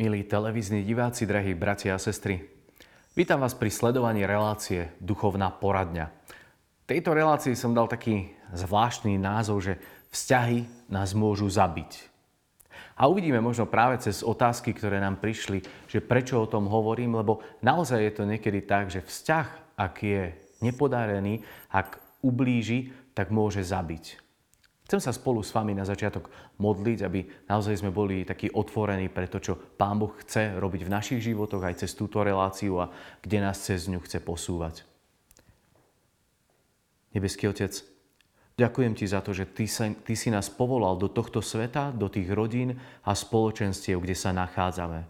Milí televízni diváci, drahí bratia a sestry, vítam vás pri sledovaní relácie Duchovná poradňa. Tejto relácii som dal taký zvláštny názov, že vzťahy nás môžu zabiť. A uvidíme možno práve cez otázky, ktoré nám prišli, že prečo o tom hovorím, lebo naozaj je to niekedy tak, že vzťah, ak je nepodarený, ak ublíži, tak môže zabiť. Chcem sa spolu s vami na začiatok modliť, aby naozaj sme boli takí otvorení pre to, čo Pán Boh chce robiť v našich životoch aj cez túto reláciu a kde nás cez ňu chce posúvať. Nebeský Otec, ďakujem Ti za to, že ty, sa, ty si nás povolal do tohto sveta, do tých rodín a spoločenstiev, kde sa nachádzame.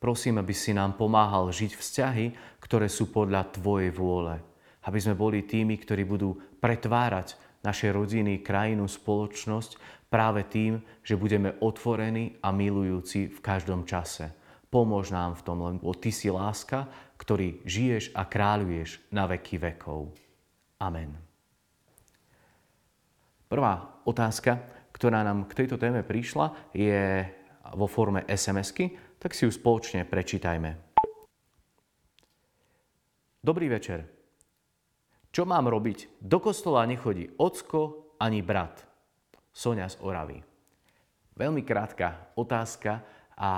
Prosím, aby si nám pomáhal žiť vzťahy, ktoré sú podľa Tvojej vôle. Aby sme boli tými, ktorí budú pretvárať naše rodiny, krajinu, spoločnosť práve tým, že budeme otvorení a milujúci v každom čase. Pomôž nám v tom, lebo Ty si láska, ktorý žiješ a kráľuješ na veky vekov. Amen. Prvá otázka, ktorá nám k tejto téme prišla, je vo forme SMS-ky, tak si ju spoločne prečítajme. Dobrý večer. Čo mám robiť? Do kostola nechodí ocko ani brat. Sonia z Oravy. Veľmi krátka otázka a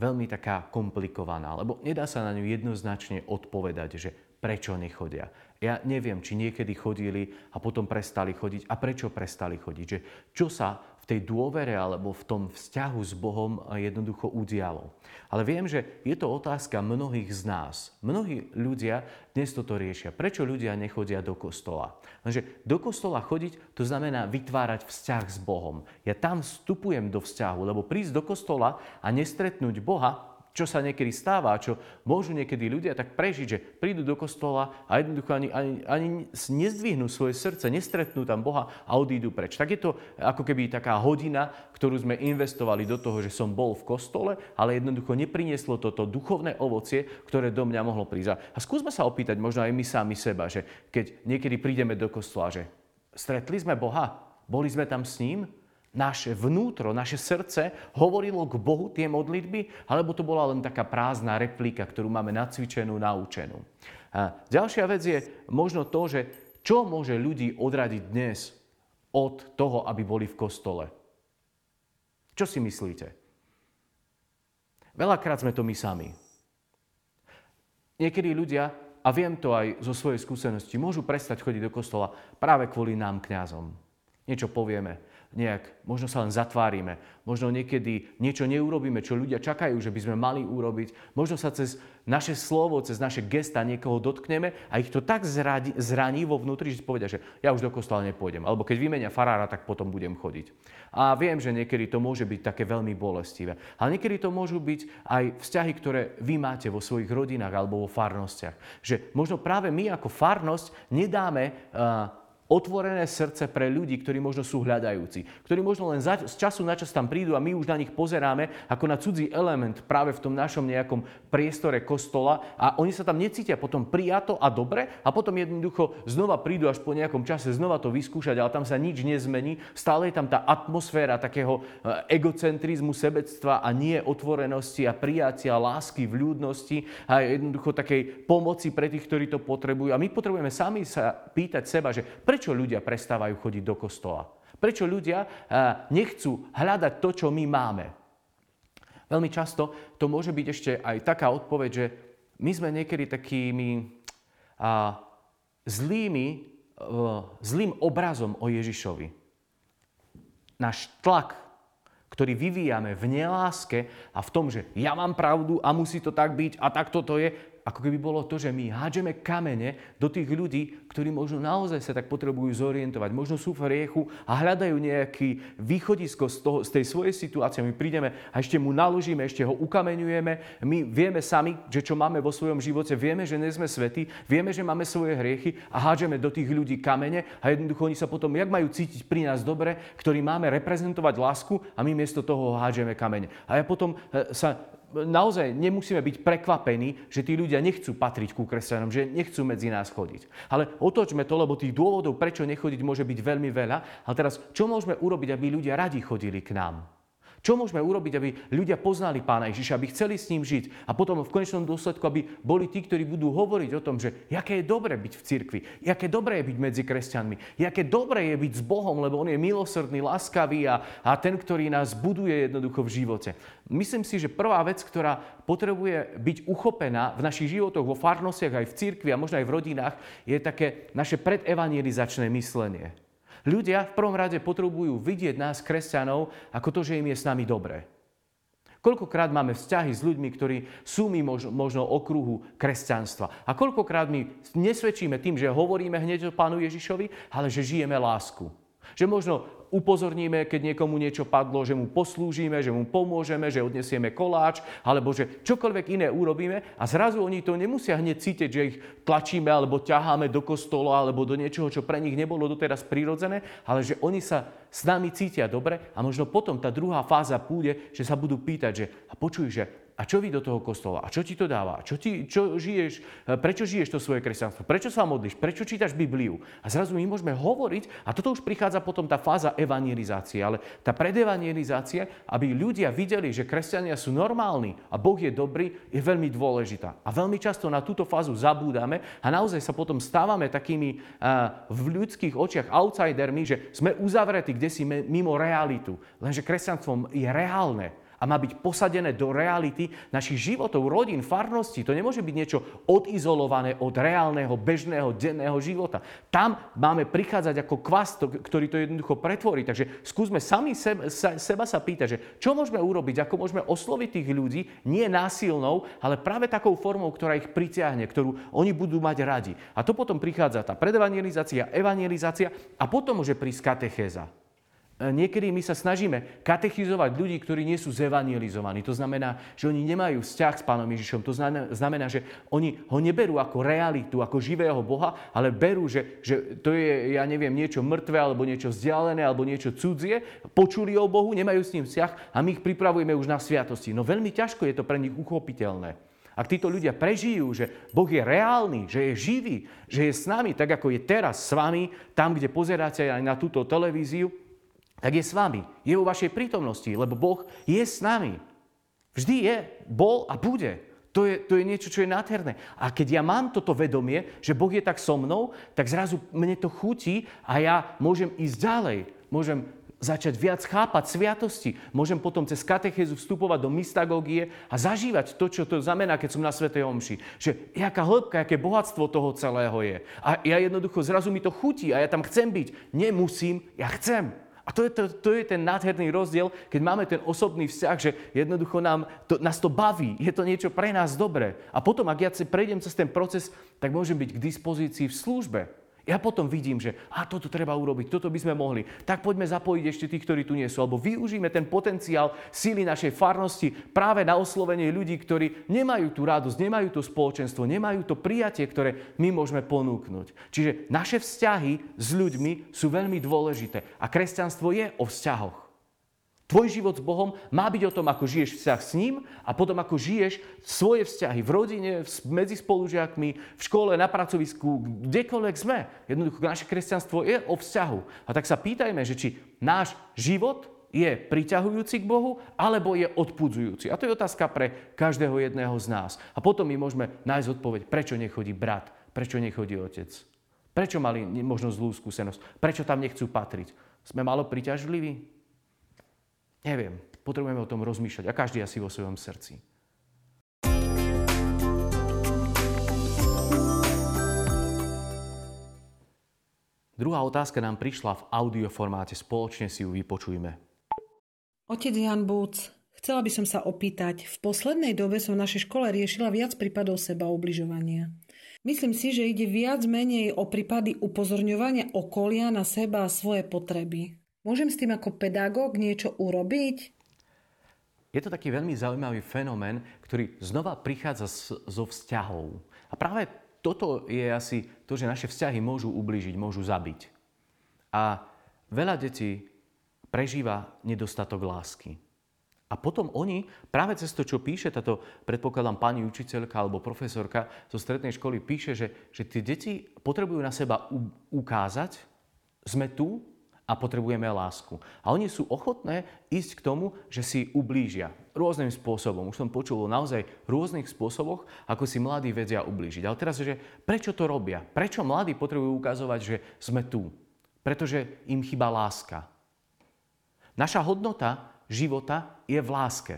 veľmi taká komplikovaná, lebo nedá sa na ňu jednoznačne odpovedať, že prečo nechodia. Ja neviem, či niekedy chodili a potom prestali chodiť a prečo prestali chodiť. Že čo sa v tej dôvere alebo v tom vzťahu s Bohom jednoducho udialo. Ale viem, že je to otázka mnohých z nás. Mnohí ľudia dnes toto riešia. Prečo ľudia nechodia do kostola? Lenže do kostola chodiť, to znamená vytvárať vzťah s Bohom. Ja tam vstupujem do vzťahu, lebo prísť do kostola a nestretnúť Boha, čo sa niekedy stáva, čo môžu niekedy ľudia tak prežiť, že prídu do kostola a jednoducho ani, ani, ani nezdvihnú svoje srdce, nestretnú tam Boha a odídu preč. Tak je to ako keby taká hodina, ktorú sme investovali do toho, že som bol v kostole, ale jednoducho neprinieslo toto duchovné ovocie, ktoré do mňa mohlo prísť. A skúsme sa opýtať možno aj my sami seba, že keď niekedy prídeme do kostola, že stretli sme Boha, boli sme tam s ním, naše vnútro, naše srdce hovorilo k Bohu tie modlitby, alebo to bola len taká prázdna replika, ktorú máme nacvičenú, naučenú. A ďalšia vec je možno to, že čo môže ľudí odradiť dnes od toho, aby boli v kostole. Čo si myslíte? Veľakrát sme to my sami. Niekedy ľudia, a viem to aj zo svojej skúsenosti, môžu prestať chodiť do kostola práve kvôli nám, kňazom. Niečo povieme, nejak, možno sa len zatvárime, možno niekedy niečo neurobíme, čo ľudia čakajú, že by sme mali urobiť, možno sa cez naše slovo, cez naše gesta niekoho dotkneme a ich to tak zraní, zraní vo vnútri, že si povedia, že ja už do kostola nepôjdem, alebo keď vymenia farára, tak potom budem chodiť. A viem, že niekedy to môže byť také veľmi bolestivé, ale niekedy to môžu byť aj vzťahy, ktoré vy máte vo svojich rodinách alebo vo farnostiach. Že možno práve my ako farnosť nedáme uh, otvorené srdce pre ľudí, ktorí možno sú hľadajúci, ktorí možno len z času na čas tam prídu a my už na nich pozeráme ako na cudzí element práve v tom našom nejakom priestore kostola a oni sa tam necítia potom prijato a dobre a potom jednoducho znova prídu až po nejakom čase znova to vyskúšať, ale tam sa nič nezmení. Stále je tam tá atmosféra takého e, egocentrizmu, sebectva a nie otvorenosti a prijatia, lásky, vľúdnosti a jednoducho takej pomoci pre tých, ktorí to potrebujú. A my potrebujeme sami sa pýtať seba, že Prečo ľudia prestávajú chodiť do kostola? Prečo ľudia eh, nechcú hľadať to, čo my máme? Veľmi často to môže byť ešte aj taká odpoveď, že my sme niekedy takými a, zlými, a, zlým obrazom o Ježišovi. Náš tlak, ktorý vyvíjame v neláske a v tom, že ja mám pravdu a musí to tak byť a tak toto je, ako keby bolo to, že my hádžeme kamene do tých ľudí, ktorí možno naozaj sa tak potrebujú zorientovať, možno sú v hriechu a hľadajú nejaký východisko z, toho, z tej svojej situácie. My prídeme a ešte mu naložíme, ešte ho ukameňujeme. My vieme sami, že čo máme vo svojom živote, vieme, že nie sme svetí, vieme, že máme svoje hriechy a hádžeme do tých ľudí kamene a jednoducho oni sa potom, jak majú cítiť pri nás dobre, ktorí máme reprezentovať lásku a my miesto toho hádžeme kamene. A ja potom e, sa naozaj nemusíme byť prekvapení, že tí ľudia nechcú patriť ku kresťanom, že nechcú medzi nás chodiť. Ale otočme to, lebo tých dôvodov, prečo nechodiť, môže byť veľmi veľa. Ale teraz, čo môžeme urobiť, aby ľudia radi chodili k nám? Čo môžeme urobiť, aby ľudia poznali Pána Ježiša, aby chceli s ním žiť a potom v konečnom dôsledku, aby boli tí, ktorí budú hovoriť o tom, že aké je dobré byť v cirkvi, aké dobré je byť medzi kresťanmi, aké dobré je byť s Bohom, lebo On je milosrdný, láskavý a, a ten, ktorý nás buduje jednoducho v živote. Myslím si, že prvá vec, ktorá potrebuje byť uchopená v našich životoch, vo farnostiach, aj v cirkvi a možno aj v rodinách, je také naše predevangelizačné myslenie. Ľudia v prvom rade potrebujú vidieť nás, kresťanov, ako to, že im je s nami dobré. Koľkokrát máme vzťahy s ľuďmi, ktorí sú mi možno okruhu kresťanstva. A koľkokrát my nesvedčíme tým, že hovoríme hneď o Pánu Ježišovi, ale že žijeme lásku. Že možno upozorníme, keď niekomu niečo padlo, že mu poslúžime, že mu pomôžeme, že odnesieme koláč, alebo že čokoľvek iné urobíme a zrazu oni to nemusia hneď cítiť, že ich tlačíme alebo ťaháme do kostola alebo do niečoho, čo pre nich nebolo doteraz prirodzené, ale že oni sa s nami cítia dobre a možno potom tá druhá fáza pôjde, že sa budú pýtať, že a počuj, že a čo vy do toho kostola? A čo ti to dáva? Čo ti, čo žiješ? E, prečo žiješ to svoje kresťanstvo? Prečo sa modlíš? Prečo čítaš Bibliu? A zrazu my môžeme hovoriť, a toto už prichádza potom tá fáza evangelizácie, ale tá predevangelizácia, aby ľudia videli, že kresťania sú normálni a Boh je dobrý, je veľmi dôležitá. A veľmi často na túto fázu zabúdame a naozaj sa potom stávame takými uh, v ľudských očiach outsidermi, že sme uzavretí kde si mimo realitu. Lenže kresťanstvo je reálne a má byť posadené do reality našich životov, rodín, farností. To nemôže byť niečo odizolované od reálneho, bežného, denného života. Tam máme prichádzať ako kvast, ktorý to jednoducho pretvorí. Takže skúsme sami seba, seba sa pýtať, že čo môžeme urobiť, ako môžeme osloviť tých ľudí, nie násilnou, ale práve takou formou, ktorá ich pritiahne, ktorú oni budú mať radi. A to potom prichádza tá predevangelizácia, evangelizácia a potom môže prísť katechéza. E, niekedy my sa snažíme katechizovať ľudí, ktorí nie sú zevangelizovaní. To znamená, že oni nemajú vzťah s Pánom Ježišom. To znamená, že oni ho neberú ako realitu, ako živého Boha, ale berú, že, že to je, ja neviem, niečo mŕtve, alebo niečo vzdialené, alebo niečo cudzie. Počuli o Bohu, nemajú s ním vzťah a my ich pripravujeme už na sviatosti. No veľmi ťažko je to pre nich uchopiteľné. Ak títo ľudia prežijú, že Boh je reálny, že je živý, že je s nami, tak ako je teraz s vami, tam, kde pozeráte aj na túto televíziu, tak je s vami. Je vo vašej prítomnosti, lebo Boh je s nami. Vždy je, bol a bude. To je, to je niečo, čo je nádherné. A keď ja mám toto vedomie, že Boh je tak so mnou, tak zrazu mne to chutí a ja môžem ísť ďalej. Môžem začať viac chápať sviatosti. Môžem potom cez katechézu vstupovať do mystagógie a zažívať to, čo to znamená, keď som na Svetej Omši. Že jaká hĺbka, aké bohatstvo toho celého je. A ja jednoducho zrazu mi to chutí a ja tam chcem byť. Nemusím, ja chcem. A to je, to, to je ten nádherný rozdiel, keď máme ten osobný vzťah, že jednoducho nám to, nás to baví, je to niečo pre nás dobré. A potom, ak ja prejdem cez ten proces, tak môžem byť k dispozícii v službe. Ja potom vidím, že a toto treba urobiť, toto by sme mohli. Tak poďme zapojiť ešte tých, ktorí tu nie sú. Alebo využíme ten potenciál síly našej farnosti práve na oslovenie ľudí, ktorí nemajú tú radosť, nemajú to spoločenstvo, nemajú to prijatie, ktoré my môžeme ponúknuť. Čiže naše vzťahy s ľuďmi sú veľmi dôležité. A kresťanstvo je o vzťahoch. Tvoj život s Bohom má byť o tom, ako žiješ vzťah s ním a potom ako žiješ svoje vzťahy v rodine, medzi spolužiakmi, v škole, na pracovisku, kdekoľvek sme. Jednoducho, naše kresťanstvo je o vzťahu. A tak sa pýtajme, že či náš život je priťahujúci k Bohu, alebo je odpudzujúci. A to je otázka pre každého jedného z nás. A potom my môžeme nájsť odpoveď, prečo nechodí brat, prečo nechodí otec. Prečo mali možno zlú skúsenosť? Prečo tam nechcú patriť? Sme malo priťažliví? Neviem. Potrebujeme o tom rozmýšľať a každý asi vo svojom srdci. Druhá otázka nám prišla v audioformáte, spoločne si ju vypočujme. Otec Jan Búc, chcela by som sa opýtať, v poslednej dobe som v našej škole riešila viac prípadov seba ubližovania. Myslím si, že ide viac menej o prípady upozorňovania okolia na seba a svoje potreby. Môžem s tým ako pedagóg niečo urobiť? Je to taký veľmi zaujímavý fenomén, ktorý znova prichádza zo vzťahov. A práve toto je asi to, že naše vzťahy môžu ublížiť, môžu zabiť. A veľa detí prežíva nedostatok lásky. A potom oni, práve cez to, čo píše táto, predpokladám, pani učiteľka alebo profesorka zo strednej školy, píše, že, že tie deti potrebujú na seba ukázať, sme tu, a potrebujeme lásku. A oni sú ochotné ísť k tomu, že si ublížia rôznym spôsobom. Už som počul o naozaj rôznych spôsoboch, ako si mladí vedia ublížiť. Ale teraz, že prečo to robia? Prečo mladí potrebujú ukazovať, že sme tu? Pretože im chýba láska. Naša hodnota života je v láske.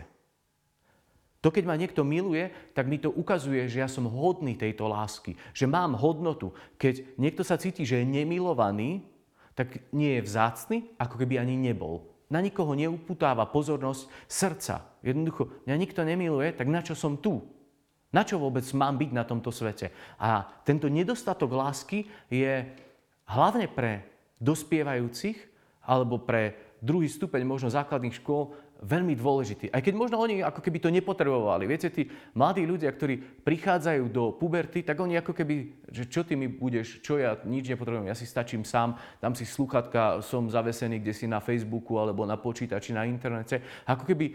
To, keď ma niekto miluje, tak mi to ukazuje, že ja som hodný tejto lásky, že mám hodnotu. Keď niekto sa cíti, že je nemilovaný, tak nie je vzácny, ako keby ani nebol. Na nikoho neuputáva pozornosť srdca. Jednoducho, mňa nikto nemiluje, tak na čo som tu? Na čo vôbec mám byť na tomto svete? A tento nedostatok lásky je hlavne pre dospievajúcich alebo pre druhý stupeň možno základných škôl veľmi dôležitý. Aj keď možno oni ako keby to nepotrebovali. Viete, tí mladí ľudia, ktorí prichádzajú do puberty, tak oni ako keby, že čo ty mi budeš, čo ja nič nepotrebujem, ja si stačím sám, dám si sluchatka, som zavesený kde si na Facebooku alebo na počítači, na internete. Ako keby e,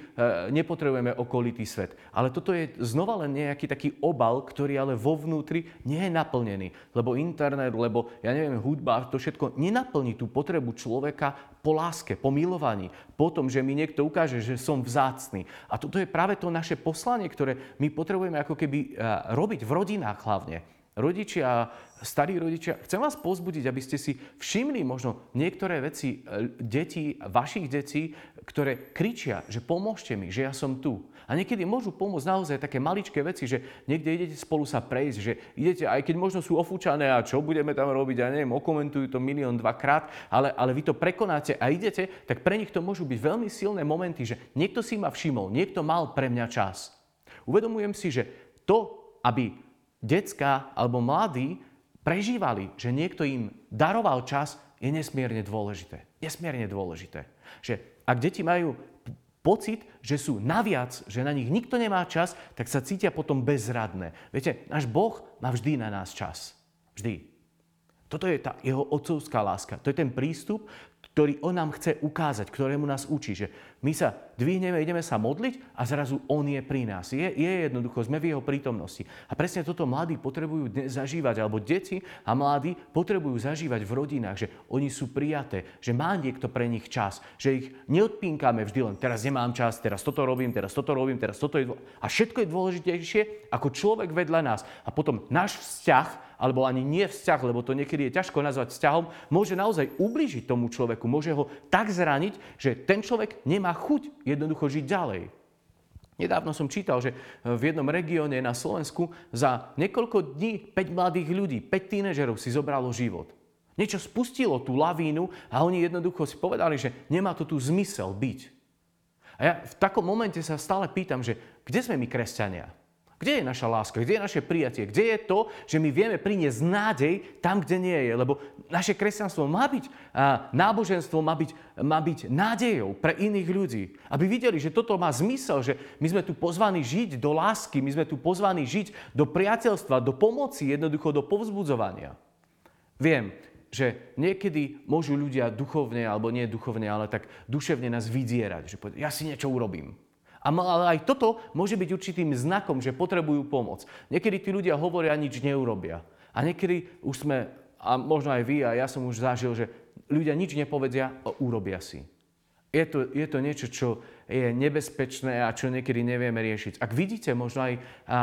nepotrebujeme okolitý svet. Ale toto je znova len nejaký taký obal, ktorý ale vo vnútri nie je naplnený. Lebo internet, lebo ja neviem, hudba, to všetko nenaplní tú potrebu človeka po láske, po milovaní, po tom, že mi niekto ukáže, že som vzácný. A toto je práve to naše poslanie, ktoré my potrebujeme ako keby eh, robiť v rodinách hlavne. Rodičia, starí rodičia, chcem vás pozbudiť, aby ste si všimli možno niektoré veci eh, detí, vašich detí, ktoré kričia, že pomôžte mi, že ja som tu. A niekedy môžu pomôcť naozaj také maličké veci, že niekde idete spolu sa prejsť, že idete, aj keď možno sú ofúčané a čo budeme tam robiť, ja neviem, okomentujú to milión dvakrát, ale, ale vy to prekonáte a idete, tak pre nich to môžu byť veľmi silné momenty, že niekto si ma všimol, niekto mal pre mňa čas. Uvedomujem si, že to, aby decka alebo mladí prežívali, že niekto im daroval čas, je nesmierne dôležité. Nesmierne dôležité. Že ak deti majú pocit, že sú naviac, že na nich nikto nemá čas, tak sa cítia potom bezradné. Viete, náš Boh má vždy na nás čas. Vždy. Toto je tá jeho otcovská láska. To je ten prístup, ktorý on nám chce ukázať, ktorému nás učí, že my sa dvihneme, ideme sa modliť a zrazu on je pri nás. Je, je jednoducho, sme v jeho prítomnosti. A presne toto mladí potrebujú zažívať, alebo deti a mladí potrebujú zažívať v rodinách, že oni sú prijaté, že má niekto pre nich čas, že ich neodpínkáme vždy len teraz nemám čas, teraz toto robím, teraz toto robím, teraz toto je dôležité. A všetko je dôležitejšie ako človek vedľa nás. A potom náš vzťah alebo ani nie vzťah, lebo to niekedy je ťažko nazvať vzťahom, môže naozaj ubližiť tomu človeku, môže ho tak zraniť, že ten človek nemá chuť jednoducho žiť ďalej. Nedávno som čítal, že v jednom regióne na Slovensku za niekoľko dní 5 mladých ľudí, 5 tínežerov si zobralo život. Niečo spustilo tú lavínu a oni jednoducho si povedali, že nemá to tu zmysel byť. A ja v takom momente sa stále pýtam, že kde sme my kresťania? Kde je naša láska? Kde je naše prijatie? Kde je to, že my vieme priniesť nádej tam, kde nie je? Lebo naše kresťanstvo má byť, náboženstvo má byť, má byť nádejou pre iných ľudí. Aby videli, že toto má zmysel, že my sme tu pozvaní žiť do lásky, my sme tu pozvaní žiť do priateľstva, do pomoci, jednoducho do povzbudzovania. Viem, že niekedy môžu ľudia duchovne, alebo nie duchovne, ale tak duševne nás vydierať. Že povedať, ja si niečo urobím. Ale aj toto môže byť určitým znakom, že potrebujú pomoc. Niekedy tí ľudia hovoria nič neurobia. A niekedy už sme, a možno aj vy, a ja som už zažil, že ľudia nič nepovedia a urobia si. Je to, je to niečo, čo je nebezpečné a čo niekedy nevieme riešiť. Ak vidíte možno aj a,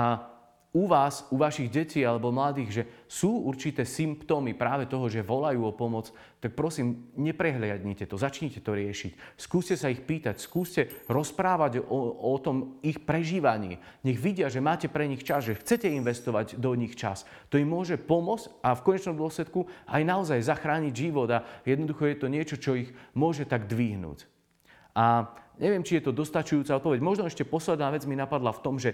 u vás, u vašich detí alebo mladých, že sú určité symptómy práve toho, že volajú o pomoc, tak prosím, neprehliadnite to, začnite to riešiť. Skúste sa ich pýtať, skúste rozprávať o, o tom ich prežívaní. Nech vidia, že máte pre nich čas, že chcete investovať do nich čas. To im môže pomôcť a v konečnom dôsledku aj naozaj zachrániť život a jednoducho je to niečo, čo ich môže tak dvihnúť. A neviem, či je to dostačujúca odpoveď. Možno ešte posledná vec mi napadla v tom, že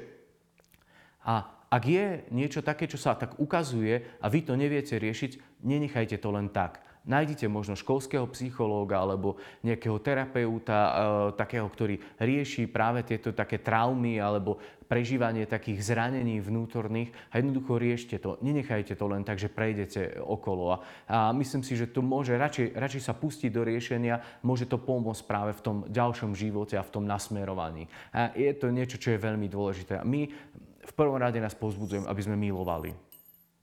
a ak je niečo také, čo sa tak ukazuje a vy to neviete riešiť, nenechajte to len tak. Nájdite možno školského psychológa alebo nejakého terapeuta, e, takého, ktorý rieši práve tieto také traumy alebo prežívanie takých zranení vnútorných a jednoducho riešte to. Nenechajte to len tak, že prejdete okolo. A, a myslím si, že to môže radšej, radšej sa pustiť do riešenia, môže to pomôcť práve v tom ďalšom živote a v tom nasmerovaní. A je to niečo, čo je veľmi dôležité. My v prvom rade nás povzbudzujem, aby sme milovali.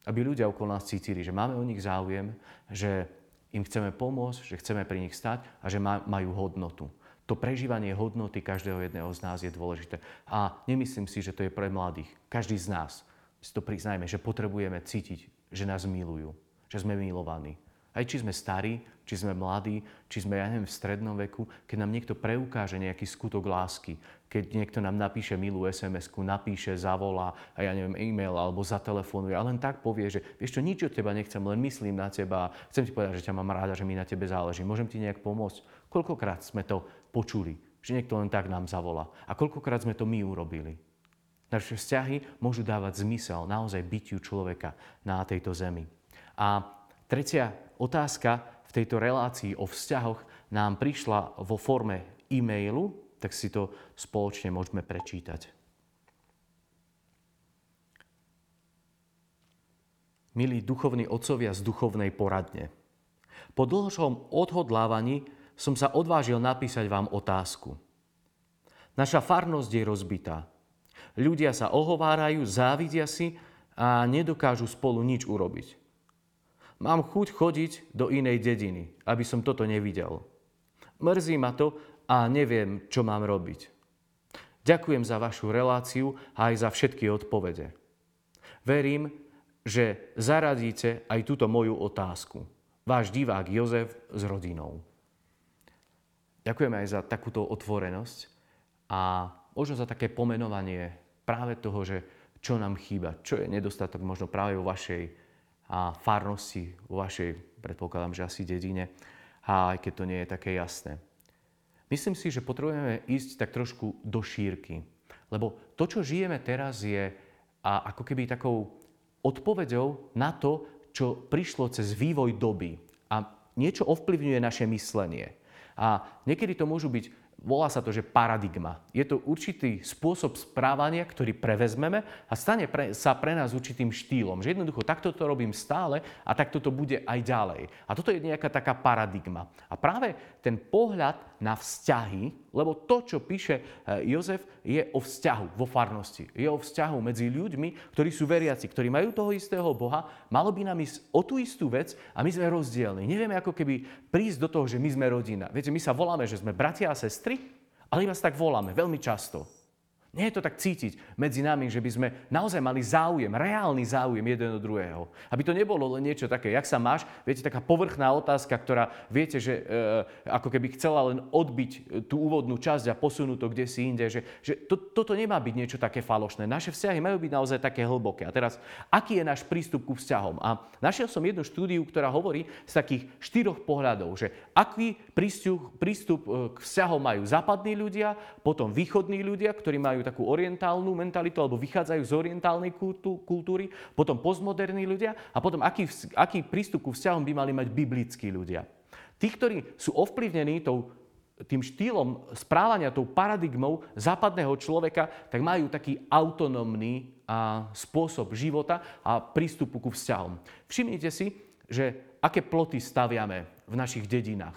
Aby ľudia okolo nás cítili, že máme o nich záujem, že im chceme pomôcť, že chceme pri nich stať a že majú hodnotu. To prežívanie hodnoty každého jedného z nás je dôležité. A nemyslím si, že to je pre mladých. Každý z nás si to priznajme, že potrebujeme cítiť, že nás milujú, že sme milovaní. Aj či sme starí, či sme mladí, či sme, ja neviem, v strednom veku, keď nám niekto preukáže nejaký skutok lásky, keď niekto nám napíše milú sms napíše, zavolá, a ja neviem, e-mail alebo zatelefonuje a len tak povie, že vieš čo, nič od teba nechcem, len myslím na teba, chcem ti povedať, že ťa mám ráda, že mi na tebe záleží, môžem ti nejak pomôcť. Koľkokrát sme to počuli, že niekto len tak nám zavolá. A koľkokrát sme to my urobili. Naše vzťahy môžu dávať zmysel naozaj bytiu človeka na tejto zemi. A tretia otázka v tejto relácii o vzťahoch nám prišla vo forme e-mailu, tak si to spoločne môžeme prečítať. Milí duchovní otcovia z duchovnej poradne, po dlhšom odhodlávaní som sa odvážil napísať vám otázku. Naša farnosť je rozbitá. Ľudia sa ohovárajú, závidia si a nedokážu spolu nič urobiť. Mám chuť chodiť do inej dediny, aby som toto nevidel. Mrzí ma to a neviem, čo mám robiť. Ďakujem za vašu reláciu a aj za všetky odpovede. Verím, že zaradíte aj túto moju otázku. Váš divák Jozef s rodinou. Ďakujeme aj za takúto otvorenosť a možno za také pomenovanie práve toho, že čo nám chýba, čo je nedostatok možno práve vo vašej a farnosti vo vašej, predpokladám, že asi dedine, a aj keď to nie je také jasné. Myslím si, že potrebujeme ísť tak trošku do šírky. Lebo to, čo žijeme teraz, je ako keby takou odpoveďou na to, čo prišlo cez vývoj doby. A niečo ovplyvňuje naše myslenie. A niekedy to môžu byť Volá sa to, že paradigma. Je to určitý spôsob správania, ktorý prevezmeme a stane pre, sa pre nás určitým štýlom. Že jednoducho takto to robím stále a takto to bude aj ďalej. A toto je nejaká taká paradigma. A práve ten pohľad na vzťahy, lebo to, čo píše eh, Jozef, je o vzťahu vo farnosti. Je o vzťahu medzi ľuďmi, ktorí sú veriaci, ktorí majú toho istého Boha. Malo by nám ísť o tú istú vec a my sme rozdielni. Nevieme ako keby prísť do toho, že my sme rodina. Viete, my sa voláme, že sme bratia a sestry, ale iba sa tak voláme veľmi často. Nie je to tak cítiť medzi nami, že by sme naozaj mali záujem, reálny záujem jeden od druhého. Aby to nebolo len niečo také, jak sa máš, viete, taká povrchná otázka, ktorá viete, že e, ako keby chcela len odbiť tú úvodnú časť a posunúť to kde si inde, že, že to, toto nemá byť niečo také falošné. Naše vzťahy majú byť naozaj také hlboké. A teraz, aký je náš prístup ku vzťahom? A našiel som jednu štúdiu, ktorá hovorí z takých štyroch pohľadov, že aký prístup, prístup e, k vzťahom majú západní ľudia, potom východní ľudia, ktorí majú takú orientálnu mentalitu alebo vychádzajú z orientálnej kultúry, potom postmoderní ľudia a potom aký, aký prístup ku vzťahom by mali mať biblickí ľudia. Tí, ktorí sú ovplyvnení tou, tým štýlom správania, tou paradigmou západného človeka, tak majú taký autonómny spôsob života a prístupu ku vzťahom. Všimnite si, že aké ploty staviame v našich dedinách.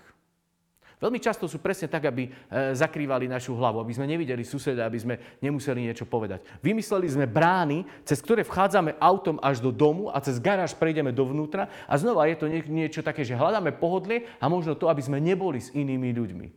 Veľmi často sú presne tak, aby e, zakrývali našu hlavu, aby sme nevideli suseda, aby sme nemuseli niečo povedať. Vymysleli sme brány, cez ktoré vchádzame autom až do domu a cez garáž prejdeme dovnútra a znova je to niečo také, že hľadáme pohodlie a možno to, aby sme neboli s inými ľuďmi.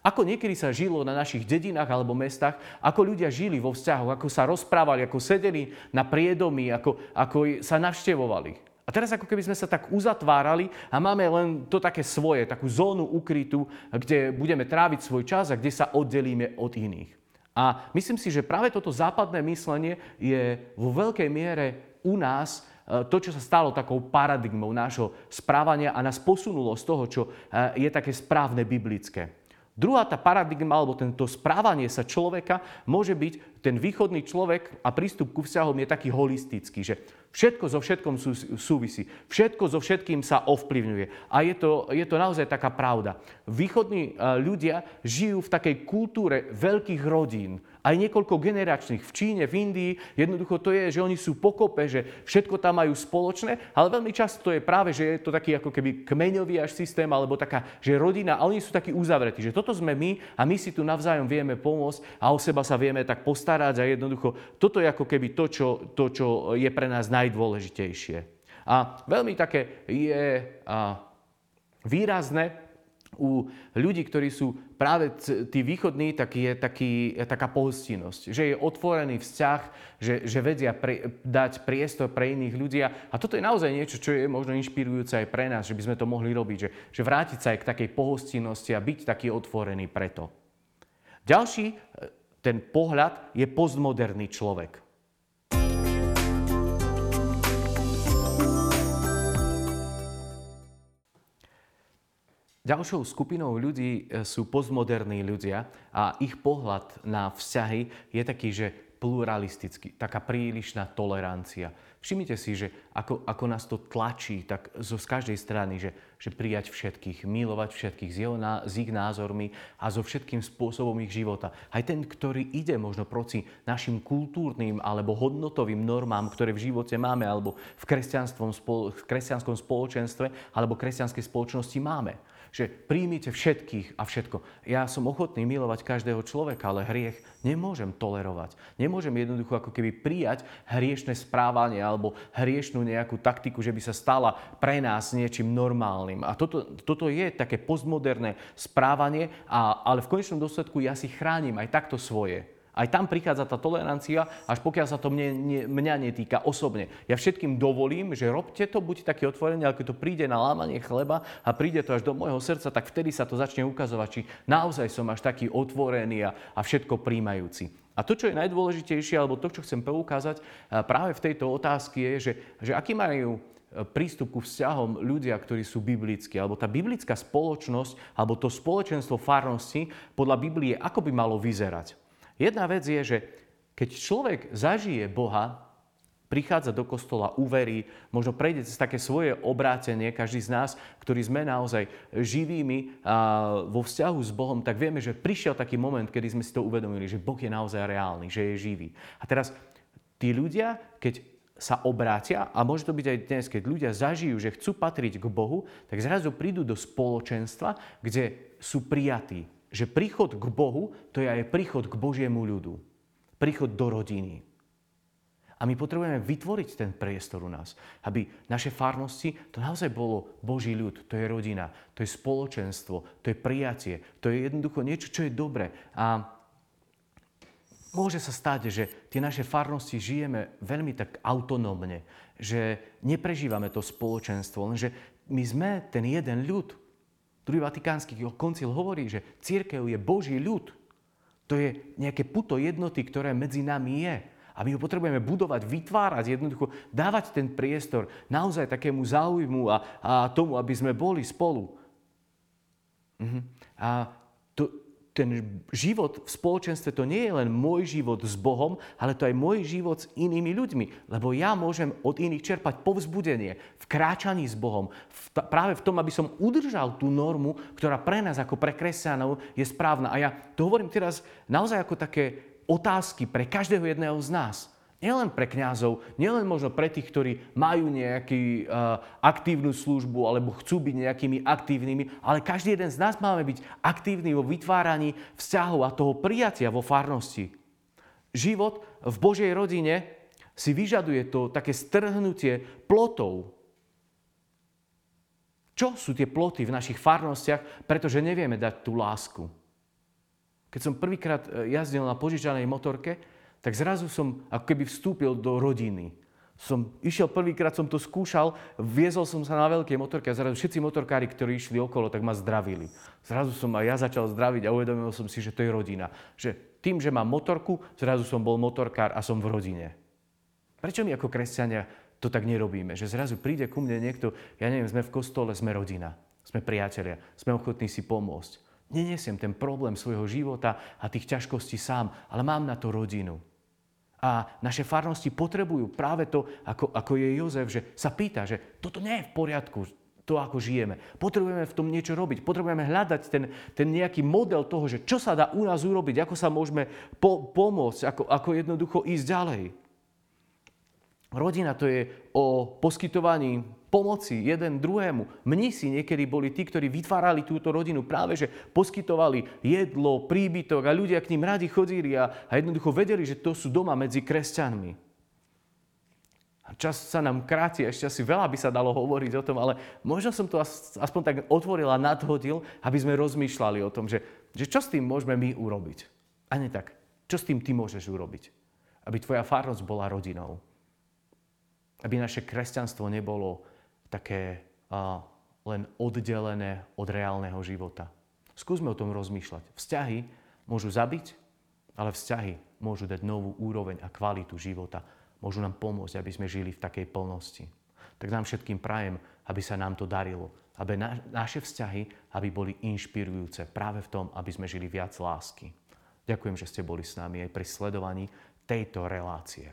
Ako niekedy sa žilo na našich dedinách alebo mestách, ako ľudia žili vo vzťahu, ako sa rozprávali, ako sedeli na priedomí, ako, ako sa navštevovali. A teraz ako keby sme sa tak uzatvárali a máme len to také svoje, takú zónu ukrytú, kde budeme tráviť svoj čas a kde sa oddelíme od iných. A myslím si, že práve toto západné myslenie je vo veľkej miere u nás e, to, čo sa stalo takou paradigmou nášho správania a nás posunulo z toho, čo e, je také správne biblické. Druhá tá paradigma, alebo tento správanie sa človeka môže byť, ten východný človek a prístup ku vzťahom je taký holistický, že Všetko so všetkom súvisí. Všetko so všetkým sa ovplyvňuje. A je to, je to naozaj taká pravda. Východní e, ľudia žijú v takej kultúre veľkých rodín aj niekoľko generačných v Číne, v Indii. Jednoducho to je, že oni sú pokope, že všetko tam majú spoločné, ale veľmi často to je práve, že je to taký ako keby kmeňový až systém, alebo taká, že rodina, a oni sú takí uzavretí, že toto sme my a my si tu navzájom vieme pomôcť a o seba sa vieme tak postarať a jednoducho toto je ako keby to, čo, to, čo je pre nás najdôležitejšie. A veľmi také je a, výrazné u ľudí, ktorí sú práve tí východní, tak je taký, taká pohostinnosť. Že je otvorený vzťah, že, že vedia pre, dať priestor pre iných ľudí. A toto je naozaj niečo, čo je možno inšpirujúce aj pre nás, že by sme to mohli robiť. Že, že vrátiť sa aj k takej pohostinnosti a byť taký otvorený preto. Ďalší e, ten pohľad je postmoderný človek. Ďalšou skupinou ľudí e, sú postmoderní ľudia a ich pohľad na vzťahy je taký, že pluralistický, taká prílišná tolerancia. Všimnite si, že ako, ako nás to tlačí, tak zo, z každej strany, že, že prijať všetkých, milovať všetkých s, jeho, s ich názormi a so všetkým spôsobom ich života. Aj ten, ktorý ide možno proti našim kultúrnym alebo hodnotovým normám, ktoré v živote máme, alebo v, v kresťanskom spoločenstve alebo kresťanskej spoločnosti máme že príjmite všetkých a všetko. Ja som ochotný milovať každého človeka, ale hriech nemôžem tolerovať. Nemôžem jednoducho ako keby prijať hriešne správanie alebo hriešnú nejakú taktiku, že by sa stala pre nás niečím normálnym. A toto, toto je také postmoderné správanie, a, ale v konečnom dôsledku ja si chránim aj takto svoje. Aj tam prichádza tá tolerancia, až pokiaľ sa to mne, ne, mňa netýka osobne. Ja všetkým dovolím, že robte to, buďte takí otvorení, ale keď to príde na lámanie chleba a príde to až do môjho srdca, tak vtedy sa to začne ukazovať, či naozaj som až taký otvorený a, a všetko príjmajúci. A to, čo je najdôležitejšie, alebo to, čo chcem poukázať práve v tejto otázke, je, že, že aký majú prístup ku vzťahom ľudia, ktorí sú biblickí, alebo tá biblická spoločnosť, alebo to spoločenstvo farnosti podľa Biblie, ako by malo vyzerať. Jedna vec je, že keď človek zažije Boha, prichádza do kostola, uverí, možno prejde cez také svoje obrátenie, každý z nás, ktorí sme naozaj živými a vo vzťahu s Bohom, tak vieme, že prišiel taký moment, kedy sme si to uvedomili, že Boh je naozaj reálny, že je živý. A teraz tí ľudia, keď sa obrátia, a môže to byť aj dnes, keď ľudia zažijú, že chcú patriť k Bohu, tak zrazu prídu do spoločenstva, kde sú prijatí, že príchod k Bohu to je aj príchod k Božiemu ľudu. Príchod do rodiny. A my potrebujeme vytvoriť ten priestor u nás, aby naše farnosti, to naozaj bolo Boží ľud, to je rodina, to je spoločenstvo, to je prijatie, to je jednoducho niečo, čo je dobre. A môže sa stať, že tie naše farnosti žijeme veľmi tak autonómne, že neprežívame to spoločenstvo, lenže my sme ten jeden ľud. Druhý vatikánsky koncil hovorí, že církev je Boží ľud. To je nejaké puto jednoty, ktoré medzi nami je. A my ho potrebujeme budovať, vytvárať, jednoducho dávať ten priestor naozaj takému záujmu a, a tomu, aby sme boli spolu. Uh-huh. A ten život v spoločenstve to nie je len môj život s Bohom, ale to aj môj život s inými ľuďmi. Lebo ja môžem od iných čerpať povzbudenie v kráčaní s Bohom. V, práve v tom, aby som udržal tú normu, ktorá pre nás ako pre kresťanov je správna. A ja to hovorím teraz naozaj ako také otázky pre každého jedného z nás. Nielen pre kňazov, nielen možno pre tých, ktorí majú nejakú uh, aktívnu službu alebo chcú byť nejakými aktívnymi, ale každý jeden z nás máme byť aktívny vo vytváraní vzťahov a toho prijatia vo farnosti. Život v Božej rodine si vyžaduje to také strhnutie plotov. Čo sú tie ploty v našich farnostiach, pretože nevieme dať tú lásku. Keď som prvýkrát eh, jazdil na požičanej motorke, tak zrazu som ako keby vstúpil do rodiny. Som išiel prvýkrát, som to skúšal, viezol som sa na veľké motorky a zrazu všetci motorkári, ktorí išli okolo, tak ma zdravili. Zrazu som aj ja začal zdraviť a uvedomil som si, že to je rodina. Že tým, že mám motorku, zrazu som bol motorkár a som v rodine. Prečo my ako kresťania to tak nerobíme? Že zrazu príde ku mne niekto, ja neviem, sme v kostole, sme rodina, sme priatelia, sme ochotní si pomôcť. Nenesiem ten problém svojho života a tých ťažkostí sám, ale mám na to rodinu. A naše farnosti potrebujú práve to, ako, ako je Jozef, že sa pýta, že toto nie je v poriadku, to, ako žijeme. Potrebujeme v tom niečo robiť. Potrebujeme hľadať ten, ten nejaký model toho, že čo sa dá u nás urobiť, ako sa môžeme po, pomôcť, ako, ako jednoducho ísť ďalej. Rodina to je o poskytovaní pomoci jeden druhému. Mnisi niekedy boli tí, ktorí vytvárali túto rodinu práve, že poskytovali jedlo, príbytok a ľudia k ním radi chodili a, a jednoducho vedeli, že to sú doma medzi kresťanmi. A Čas sa nám kráti, ešte asi veľa by sa dalo hovoriť o tom, ale možno som to aspoň tak otvoril a nadhodil, aby sme rozmýšľali o tom, že, že čo s tým môžeme my urobiť. A nie tak, čo s tým ty môžeš urobiť? Aby tvoja farnosť bola rodinou. Aby naše kresťanstvo nebolo také len oddelené od reálneho života. Skúsme o tom rozmýšľať. Vzťahy môžu zabiť, ale vzťahy môžu dať novú úroveň a kvalitu života môžu nám pomôcť, aby sme žili v takej plnosti. Tak nám všetkým prajem, aby sa nám to darilo, aby na, naše vzťahy aby boli inšpirujúce práve v tom, aby sme žili viac lásky. Ďakujem, že ste boli s nami aj pri sledovaní tejto relácie.